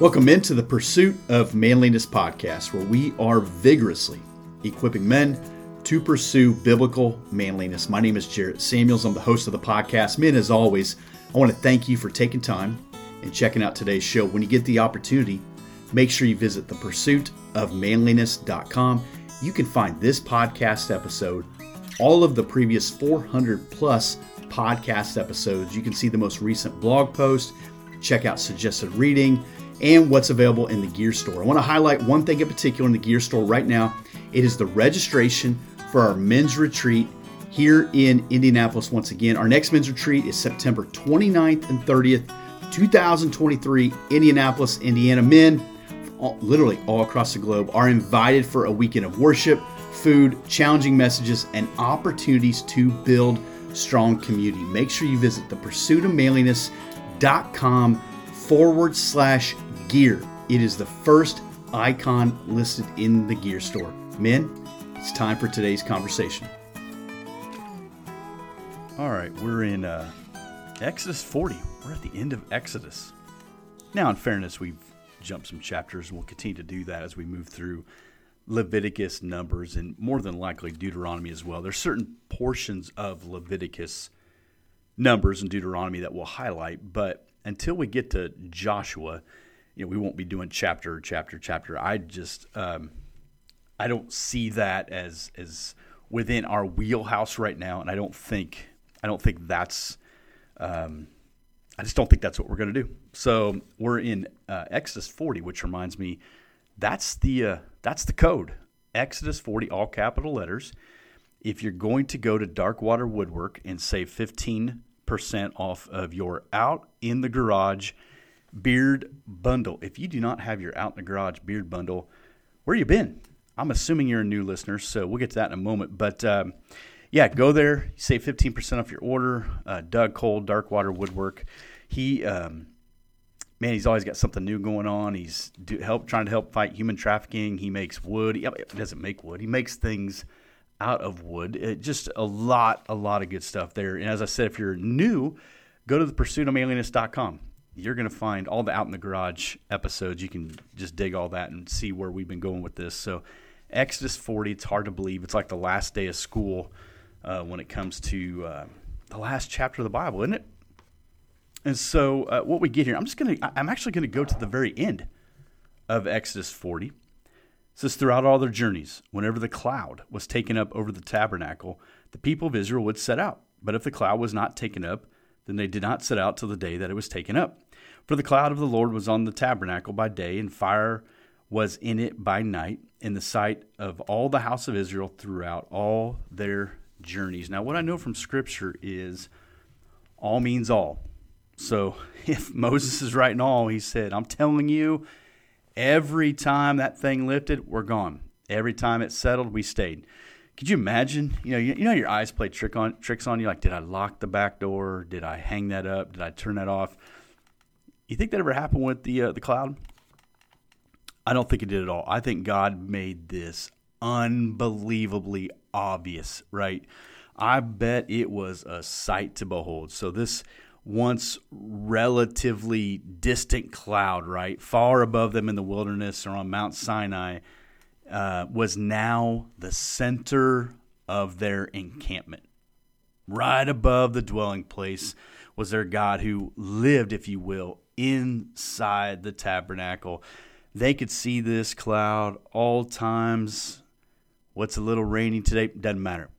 Welcome into the Pursuit of Manliness podcast, where we are vigorously equipping men to pursue biblical manliness. My name is Jarrett Samuels. I'm the host of the podcast. Men, as always, I want to thank you for taking time and checking out today's show. When you get the opportunity, make sure you visit thepursuitofmanliness.com. You can find this podcast episode, all of the previous 400 plus podcast episodes. You can see the most recent blog post, check out suggested reading, and what's available in the gear store. I want to highlight one thing in particular in the gear store right now. It is the registration for our men's retreat here in Indianapolis once again. Our next men's retreat is September 29th and 30th, 2023, Indianapolis, Indiana. Men, all, literally all across the globe, are invited for a weekend of worship, food, challenging messages, and opportunities to build strong community. Make sure you visit thepursuitofmanliness.com forward slash gear. It is the first icon listed in the gear store. Men, it's time for today's conversation. All right, we're in uh, Exodus 40. We're at the end of Exodus. Now, in fairness, we've jumped some chapters and we'll continue to do that as we move through Leviticus, Numbers, and more than likely Deuteronomy as well. There's certain portions of Leviticus, Numbers, and Deuteronomy that we'll highlight, but until we get to Joshua, you know, we won't be doing chapter, chapter, chapter. I just, um, I don't see that as as within our wheelhouse right now, and I don't think, I don't think that's, um, I just don't think that's what we're going to do. So we're in uh, Exodus 40, which reminds me, that's the uh, that's the code. Exodus 40, all capital letters. If you're going to go to Darkwater Woodwork and save 15% off of your out in the garage beard bundle. If you do not have your out in the garage beard bundle, where you been? I'm assuming you're a new listener, so we'll get to that in a moment. But um, yeah, go there, save 15% off your order. Uh, Doug Cole, Darkwater Woodwork. He, um, man, he's always got something new going on. He's do, help trying to help fight human trafficking. He makes wood. He, doesn't make wood. He makes things out of wood. It, just a lot, a lot of good stuff there. And as I said, if you're new, go to the pursuitofmanliness.com you're going to find all the out in the garage episodes. You can just dig all that and see where we've been going with this. So, Exodus 40, it's hard to believe. It's like the last day of school uh, when it comes to uh, the last chapter of the Bible, isn't it? And so, uh, what we get here, I'm just going to, I'm actually going to go to the very end of Exodus 40. It says, throughout all their journeys, whenever the cloud was taken up over the tabernacle, the people of Israel would set out. But if the cloud was not taken up, then they did not set out till the day that it was taken up. For the cloud of the Lord was on the tabernacle by day, and fire was in it by night, in the sight of all the house of Israel throughout all their journeys. Now, what I know from Scripture is all means all. So if Moses is right writing all, he said, I'm telling you, every time that thing lifted, we're gone. Every time it settled, we stayed. Could you imagine? You know, you, you know your eyes play trick on tricks on you. Like, did I lock the back door? Did I hang that up? Did I turn that off? You think that ever happened with the uh, the cloud? I don't think it did at all. I think God made this unbelievably obvious, right? I bet it was a sight to behold. So this once relatively distant cloud, right, far above them in the wilderness or on Mount Sinai, uh, was now the center of their encampment. Right above the dwelling place was their God who lived, if you will, inside the tabernacle. They could see this cloud all times. What's a little rainy today? Doesn't matter.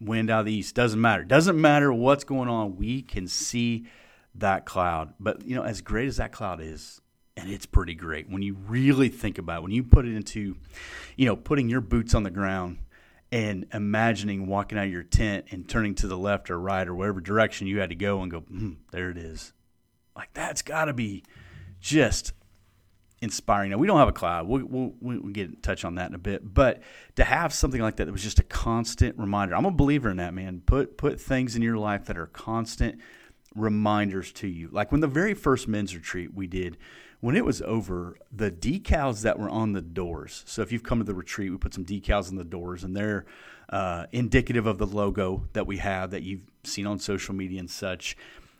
Wind out of the east doesn't matter. Doesn't matter what's going on. We can see that cloud. But you know, as great as that cloud is, and it's pretty great when you really think about it. When you put it into, you know, putting your boots on the ground and imagining walking out of your tent and turning to the left or right or whatever direction you had to go and go, hmm, there it is. Like that's got to be just inspiring. Now we don't have a cloud. We'll, we'll, we'll get touch on that in a bit. But to have something like that that was just a constant reminder, I'm a believer in that, man. Put put things in your life that are constant reminders to you. Like when the very first men's retreat we did, when it was over, the decals that were on the doors. So if you've come to the retreat, we put some decals on the doors, and they're uh, indicative of the logo that we have that you've seen on social media and such.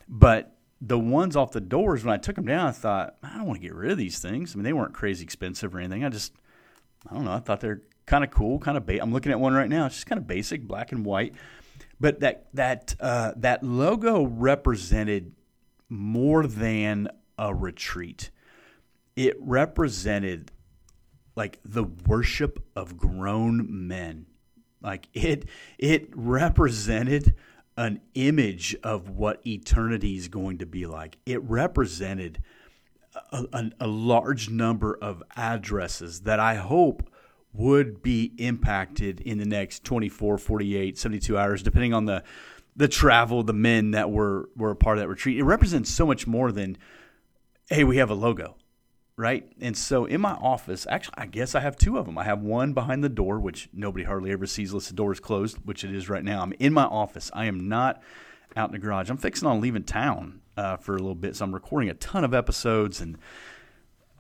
But the ones off the doors, when I took them down, I thought, I don't want to get rid of these things. I mean, they weren't crazy expensive or anything. I just, I don't know. I thought they're kind of cool, kind of. Ba- I'm looking at one right now. It's just kind of basic, black and white. But that that uh, that logo represented more than a retreat. It represented like the worship of grown men. Like it it represented an image of what eternity is going to be like. It represented a, a, a, large number of addresses that I hope would be impacted in the next 24, 48, 72 hours, depending on the the travel, the men that were were a part of that retreat. It represents so much more than, hey, we have a logo right? And so in my office, actually, I guess I have two of them. I have one behind the door, which nobody hardly ever sees unless the door is closed, which it is right now. I'm in my office. I am not out in the garage. I'm fixing on leaving town uh, for a little bit, so I'm recording a ton of episodes, and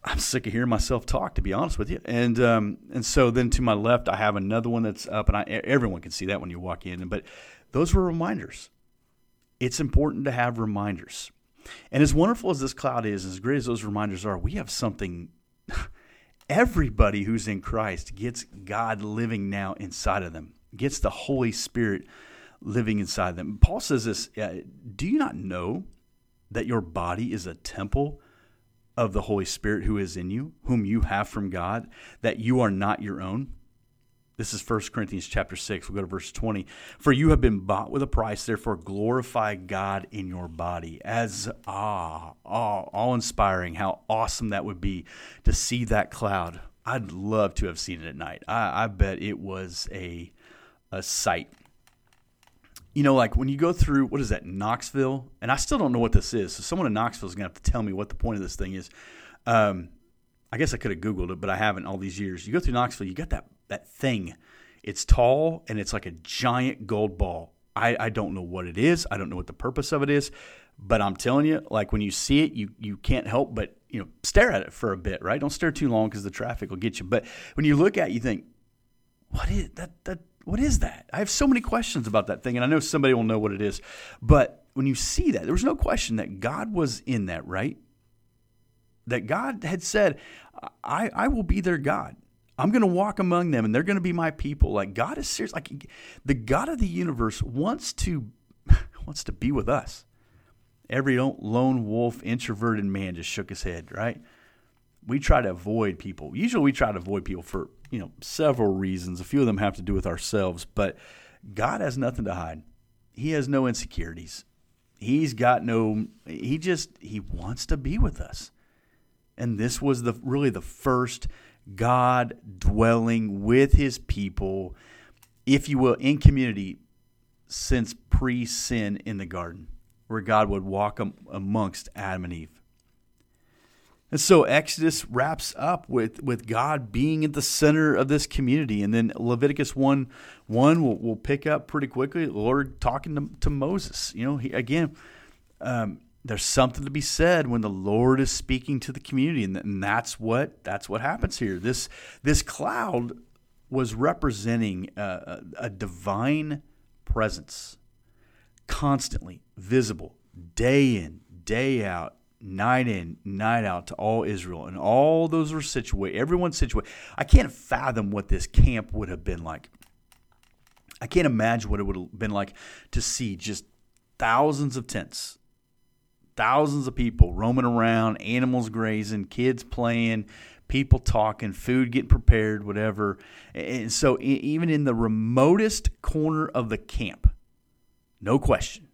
I'm sick of hearing myself talk, to be honest with you. And um, and so then to my left, I have another one that's up, and I, everyone can see that when you walk in. But those were reminders. It's important to have reminders. And as wonderful as this cloud is, as great as those reminders are, we have something. Everybody who's in Christ gets God living now inside of them, gets the Holy Spirit living inside them. Paul says this uh, Do you not know that your body is a temple of the Holy Spirit who is in you, whom you have from God, that you are not your own? This is 1 Corinthians chapter 6. We'll go to verse 20. For you have been bought with a price, therefore glorify God in your body. As ah, ah awe inspiring. How awesome that would be to see that cloud. I'd love to have seen it at night. I, I bet it was a a sight. You know, like when you go through what is that, Knoxville? And I still don't know what this is. So someone in Knoxville is gonna have to tell me what the point of this thing is. Um, I guess I could have Googled it, but I haven't all these years. You go through Knoxville, you got that that thing. It's tall and it's like a giant gold ball. I, I don't know what it is. I don't know what the purpose of it is, but I'm telling you, like when you see it, you you can't help but you know stare at it for a bit, right? Don't stare too long because the traffic will get you. But when you look at, it, you think, what is that? That what is that? I have so many questions about that thing, and I know somebody will know what it is. But when you see that, there was no question that God was in that, right? That God had said, I, I will be their God. I'm going to walk among them and they're going to be my people. Like God is serious. Like the God of the universe wants to wants to be with us. Every lone wolf introverted man just shook his head, right? We try to avoid people. Usually we try to avoid people for, you know, several reasons. A few of them have to do with ourselves, but God has nothing to hide. He has no insecurities. He's got no he just he wants to be with us. And this was the really the first God dwelling with his people, if you will, in community since pre sin in the garden, where God would walk amongst Adam and Eve. And so Exodus wraps up with, with God being at the center of this community. And then Leviticus 1 1 will will pick up pretty quickly. The Lord talking to, to Moses. You know, he, again, um, there's something to be said when the Lord is speaking to the community, and that's what that's what happens here. This this cloud was representing a, a divine presence, constantly visible, day in, day out, night in, night out to all Israel, and all those were situated. Everyone's situated. I can't fathom what this camp would have been like. I can't imagine what it would have been like to see just thousands of tents thousands of people roaming around, animals grazing, kids playing, people talking, food getting prepared, whatever. And so, even in the remotest corner of the camp, no question,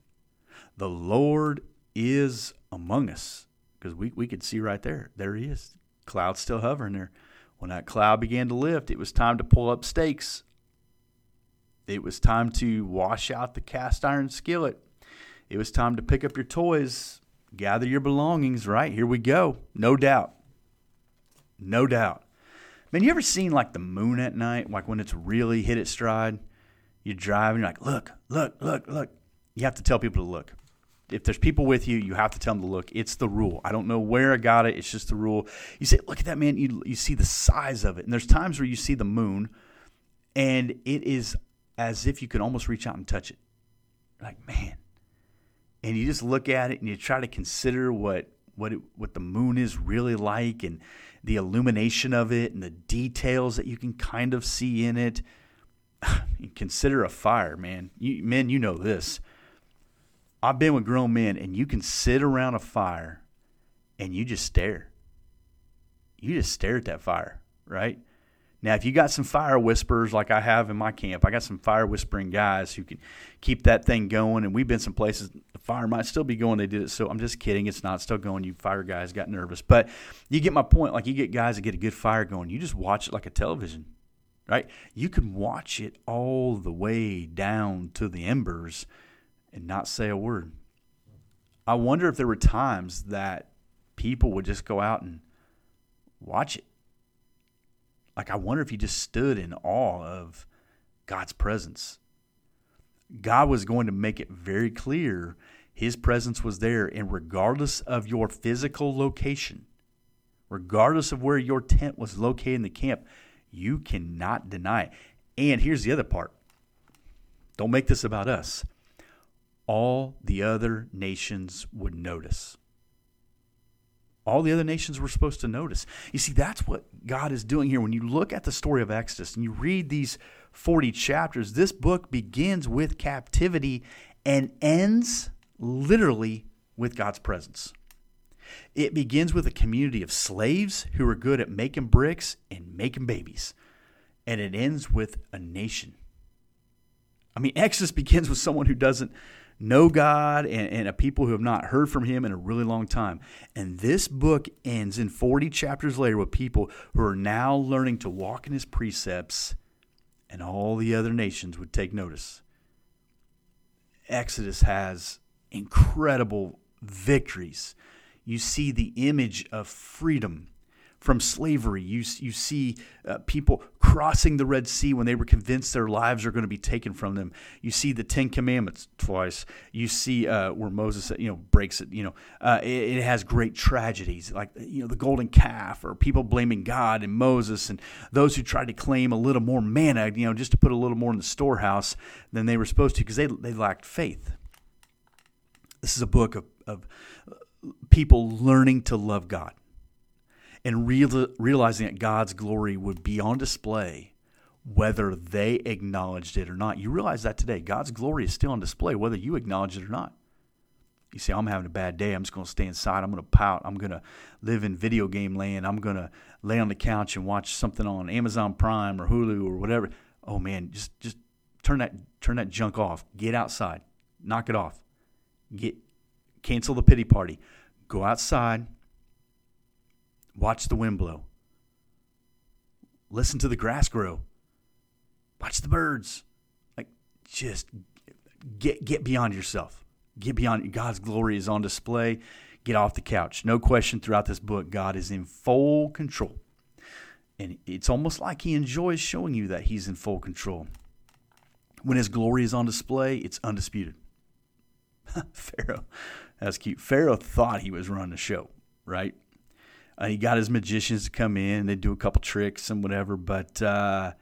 the Lord is among us because we, we could see right there. There he is. Cloud still hovering there. When that cloud began to lift, it was time to pull up stakes. It was time to wash out the cast iron skillet. It was time to pick up your toys gather your belongings, right? Here we go. No doubt. No doubt. Man, you ever seen like the moon at night, like when it's really hit its stride? You're driving, you're like, look, look, look, look. You have to tell people to look. If there's people with you, you have to tell them to look. It's the rule. I don't know where I got it. It's just the rule. You say, look at that, man. You, you see the size of it. And there's times where you see the moon, and it is as if you can almost reach out and touch it. Like, man, and you just look at it and you try to consider what what it, what the moon is really like and the illumination of it and the details that you can kind of see in it. consider a fire, man. You, men, you know this. I've been with grown men, and you can sit around a fire and you just stare. You just stare at that fire, right? Now, if you got some fire whisperers like I have in my camp, I got some fire whispering guys who can keep that thing going. And we've been some places the fire might still be going. They did it, so I'm just kidding. It's not still going. You fire guys got nervous, but you get my point. Like you get guys that get a good fire going. You just watch it like a television, right? You can watch it all the way down to the embers and not say a word. I wonder if there were times that people would just go out and watch it like, I wonder if he just stood in awe of God's presence. God was going to make it very clear his presence was there, and regardless of your physical location, regardless of where your tent was located in the camp, you cannot deny it. And here's the other part don't make this about us. All the other nations would notice all the other nations were supposed to notice. You see, that's what God is doing here. When you look at the story of Exodus and you read these 40 chapters, this book begins with captivity and ends literally with God's presence. It begins with a community of slaves who are good at making bricks and making babies, and it ends with a nation. I mean, Exodus begins with someone who doesn't know God and, and a people who have not heard from Him in a really long time. And this book ends in 40 chapters later with people who are now learning to walk in His precepts, and all the other nations would take notice. Exodus has incredible victories. You see the image of freedom from slavery. You, you see uh, people crossing the Red Sea when they were convinced their lives are going to be taken from them. You see the Ten Commandments twice. You see uh, where Moses, you know, breaks it. You know, uh, it, it, has great tragedies like you know the golden calf, or people blaming God and Moses, and those who tried to claim a little more manna, you know, just to put a little more in the storehouse than they were supposed to because they they lacked faith. This is a book of, of people learning to love God and real, realizing that God's glory would be on display whether they acknowledged it or not. You realize that today. God's glory is still on display whether you acknowledge it or not. You say, I'm having a bad day. I'm just going to stay inside. I'm going to pout. I'm going to live in video game land. I'm going to lay on the couch and watch something on Amazon Prime or Hulu or whatever. Oh man, just just turn that turn that junk off. Get outside. Knock it off. Get cancel the pity party. Go outside Watch the wind blow. Listen to the grass grow. Watch the birds. Like just get get beyond yourself. Get beyond God's glory is on display. Get off the couch. No question throughout this book, God is in full control. And it's almost like he enjoys showing you that he's in full control. When his glory is on display, it's undisputed. Pharaoh, that's cute. Pharaoh thought he was running the show, right? Uh, he got his magicians to come in. They do a couple tricks and whatever. But uh,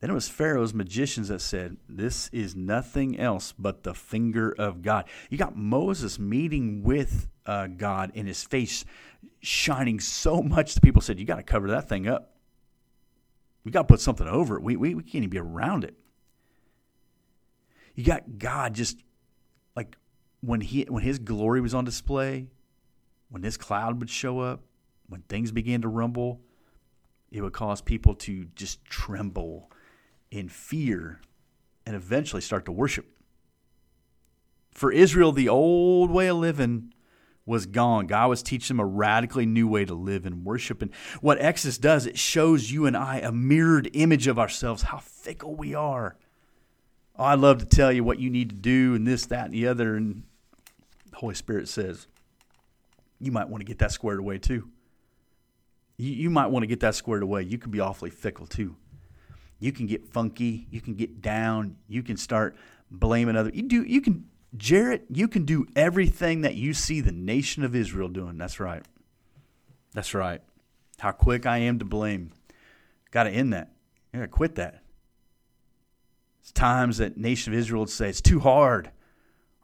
then it was Pharaoh's magicians that said, This is nothing else but the finger of God. You got Moses meeting with uh, God in his face shining so much that people said, You got to cover that thing up. We got to put something over it. We, we, we can't even be around it. You got God just like when he when his glory was on display, when this cloud would show up, when things began to rumble, it would cause people to just tremble in fear and eventually start to worship. For Israel, the old way of living was gone. God was teaching them a radically new way to live and worship. And what Exodus does, it shows you and I a mirrored image of ourselves, how fickle we are. Oh, I love to tell you what you need to do and this, that, and the other. And the Holy Spirit says, you might want to get that squared away too you, you might want to get that squared away. You can be awfully fickle too. You can get funky. You can get down. You can start blaming other. You do. You can, Jarrett. You can do everything that you see the nation of Israel doing. That's right. That's right. How quick I am to blame. Got to end that. got to quit that. It's times that nation of Israel would say it's too hard.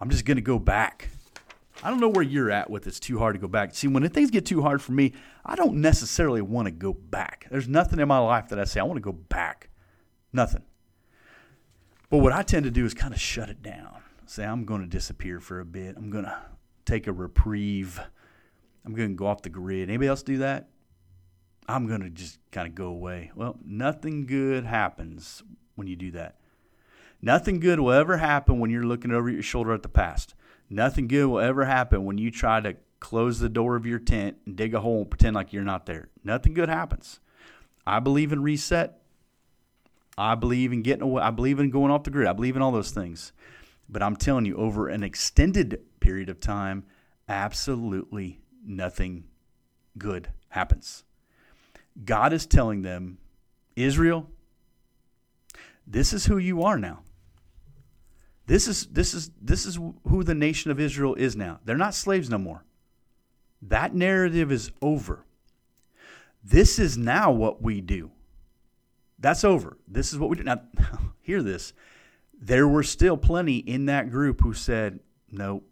I'm just going to go back. I don't know where you're at with it's too hard to go back. See, when things get too hard for me, I don't necessarily want to go back. There's nothing in my life that I say I want to go back. Nothing. But what I tend to do is kind of shut it down. Say I'm going to disappear for a bit. I'm going to take a reprieve. I'm going to go off the grid. Anybody else do that? I'm going to just kind of go away. Well, nothing good happens when you do that. Nothing good will ever happen when you're looking over your shoulder at the past. Nothing good will ever happen when you try to close the door of your tent and dig a hole and pretend like you're not there. Nothing good happens. I believe in reset. I believe in getting away. I believe in going off the grid. I believe in all those things. But I'm telling you, over an extended period of time, absolutely nothing good happens. God is telling them, Israel, this is who you are now. This is this is this is who the nation of Israel is now. They're not slaves no more. That narrative is over. This is now what we do. That's over. This is what we do. Now, hear this. There were still plenty in that group who said, no,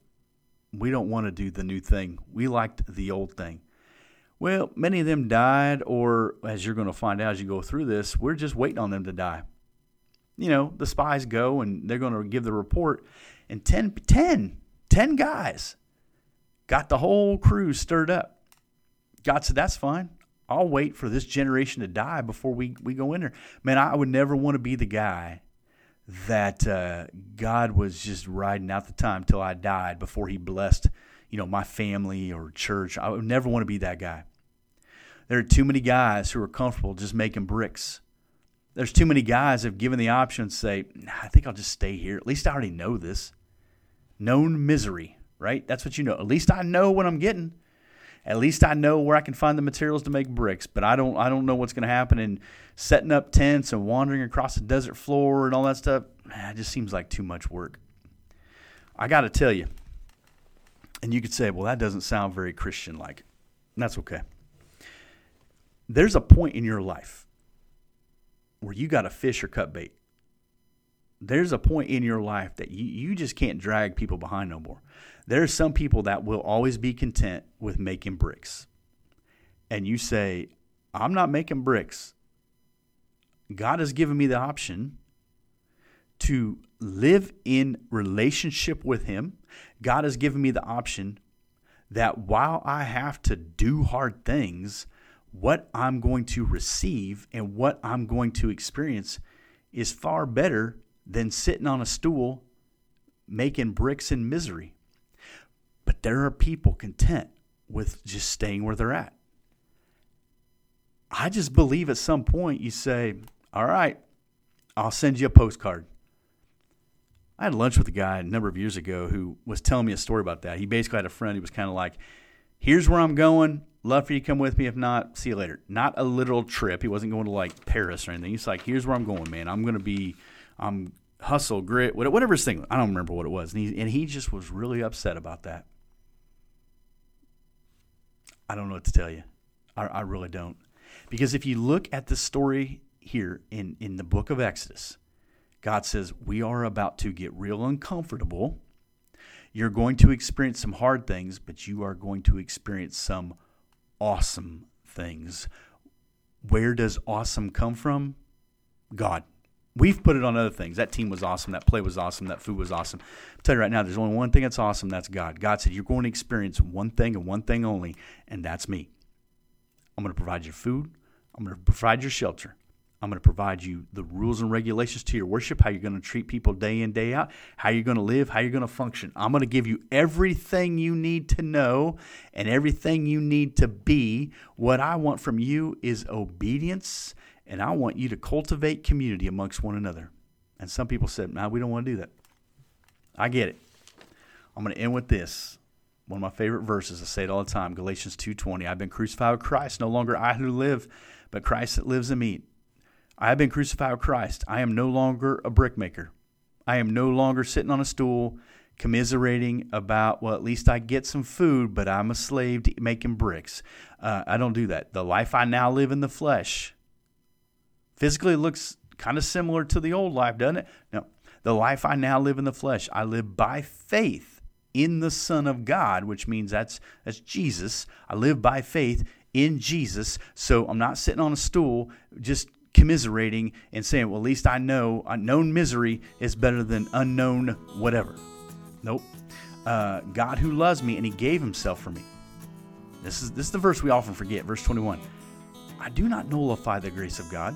we don't want to do the new thing. We liked the old thing. Well, many of them died, or as you're going to find out as you go through this, we're just waiting on them to die. You know, the spies go and they're going to give the report, and 10, 10, 10 guys got the whole crew stirred up. God said, That's fine. I'll wait for this generation to die before we, we go in there. Man, I would never want to be the guy that uh, God was just riding out the time till I died before He blessed, you know, my family or church. I would never want to be that guy. There are too many guys who are comfortable just making bricks. There's too many guys have given the option to say, nah, I think I'll just stay here. At least I already know this. Known misery, right? That's what you know. At least I know what I'm getting. At least I know where I can find the materials to make bricks, but I don't I don't know what's going to happen in setting up tents and wandering across the desert floor and all that stuff. It just seems like too much work. I got to tell you. And you could say, "Well, that doesn't sound very Christian like." That's okay. There's a point in your life where you got to fish or cut bait. There's a point in your life that you, you just can't drag people behind no more. There's some people that will always be content with making bricks. And you say, I'm not making bricks. God has given me the option to live in relationship with Him. God has given me the option that while I have to do hard things, what I'm going to receive and what I'm going to experience is far better than sitting on a stool making bricks in misery. But there are people content with just staying where they're at. I just believe at some point you say, All right, I'll send you a postcard. I had lunch with a guy a number of years ago who was telling me a story about that. He basically had a friend who was kind of like, Here's where I'm going. Love for you to come with me. If not, see you later. Not a literal trip. He wasn't going to like Paris or anything. He's like, Here's where I'm going, man. I'm going to be, I'm hustle, grit, whatever his thing. I don't remember what it was. And he, and he just was really upset about that. I don't know what to tell you. I, I really don't. Because if you look at the story here in, in the book of Exodus, God says, We are about to get real uncomfortable. You're going to experience some hard things, but you are going to experience some awesome things. Where does awesome come from? God. We've put it on other things. That team was awesome. That play was awesome. That food was awesome. I'll tell you right now, there's only one thing that's awesome. That's God. God said, You're going to experience one thing and one thing only, and that's me. I'm going to provide your food. I'm going to provide your shelter. I'm going to provide you the rules and regulations to your worship, how you're going to treat people day in, day out, how you're going to live, how you're going to function. I'm going to give you everything you need to know and everything you need to be. What I want from you is obedience and I want you to cultivate community amongst one another. And some people said, "No, nah, we don't want to do that." I get it. I'm going to end with this. One of my favorite verses. I say it all the time. Galatians 2:20. I've been crucified with Christ. No longer I who live, but Christ that lives in me. I have been crucified with Christ. I am no longer a brickmaker. I am no longer sitting on a stool commiserating about, well, at least I get some food, but I'm a slave to making bricks. Uh, I don't do that. The life I now live in the flesh, Physically, looks kind of similar to the old life, doesn't it? No. The life I now live in the flesh, I live by faith in the Son of God, which means that's that's Jesus. I live by faith in Jesus. So I'm not sitting on a stool just commiserating and saying, well, at least I know unknown misery is better than unknown whatever. Nope. Uh, God who loves me and he gave himself for me. This is this is the verse we often forget, verse 21. I do not nullify the grace of God.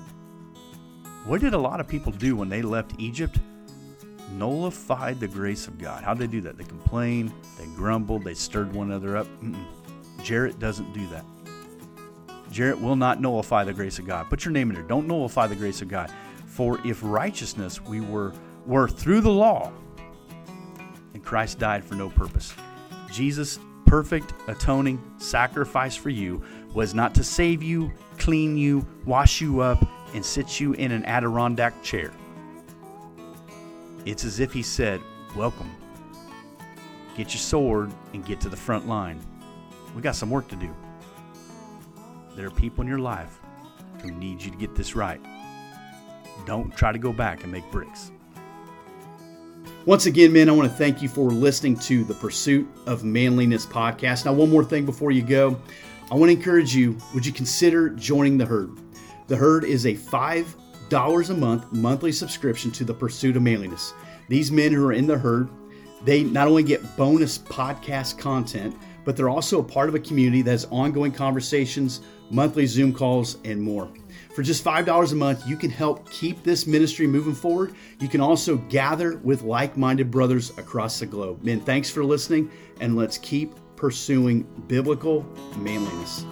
What did a lot of people do when they left Egypt? Nullified the grace of God. How'd they do that? They complained, they grumbled, they stirred one another up. Mm-mm. Jarrett doesn't do that. Jarrett will not nullify the grace of God. Put your name in there. Don't nullify the grace of God. For if righteousness we were were through the law, and Christ died for no purpose. Jesus' perfect atoning sacrifice for you was not to save you, clean you, wash you up, and sit you in an Adirondack chair. It's as if he said, Welcome. Get your sword and get to the front line. We got some work to do. There are people in your life who need you to get this right. Don't try to go back and make bricks. Once again, men, I want to thank you for listening to the Pursuit of Manliness podcast. Now, one more thing before you go. I want to encourage you would you consider joining the herd? The herd is a $5 a month monthly subscription to the Pursuit of Manliness. These men who are in the herd, they not only get bonus podcast content, but they're also a part of a community that has ongoing conversations, monthly Zoom calls, and more. For just $5 a month, you can help keep this ministry moving forward. You can also gather with like minded brothers across the globe. Men, thanks for listening, and let's keep pursuing biblical manliness.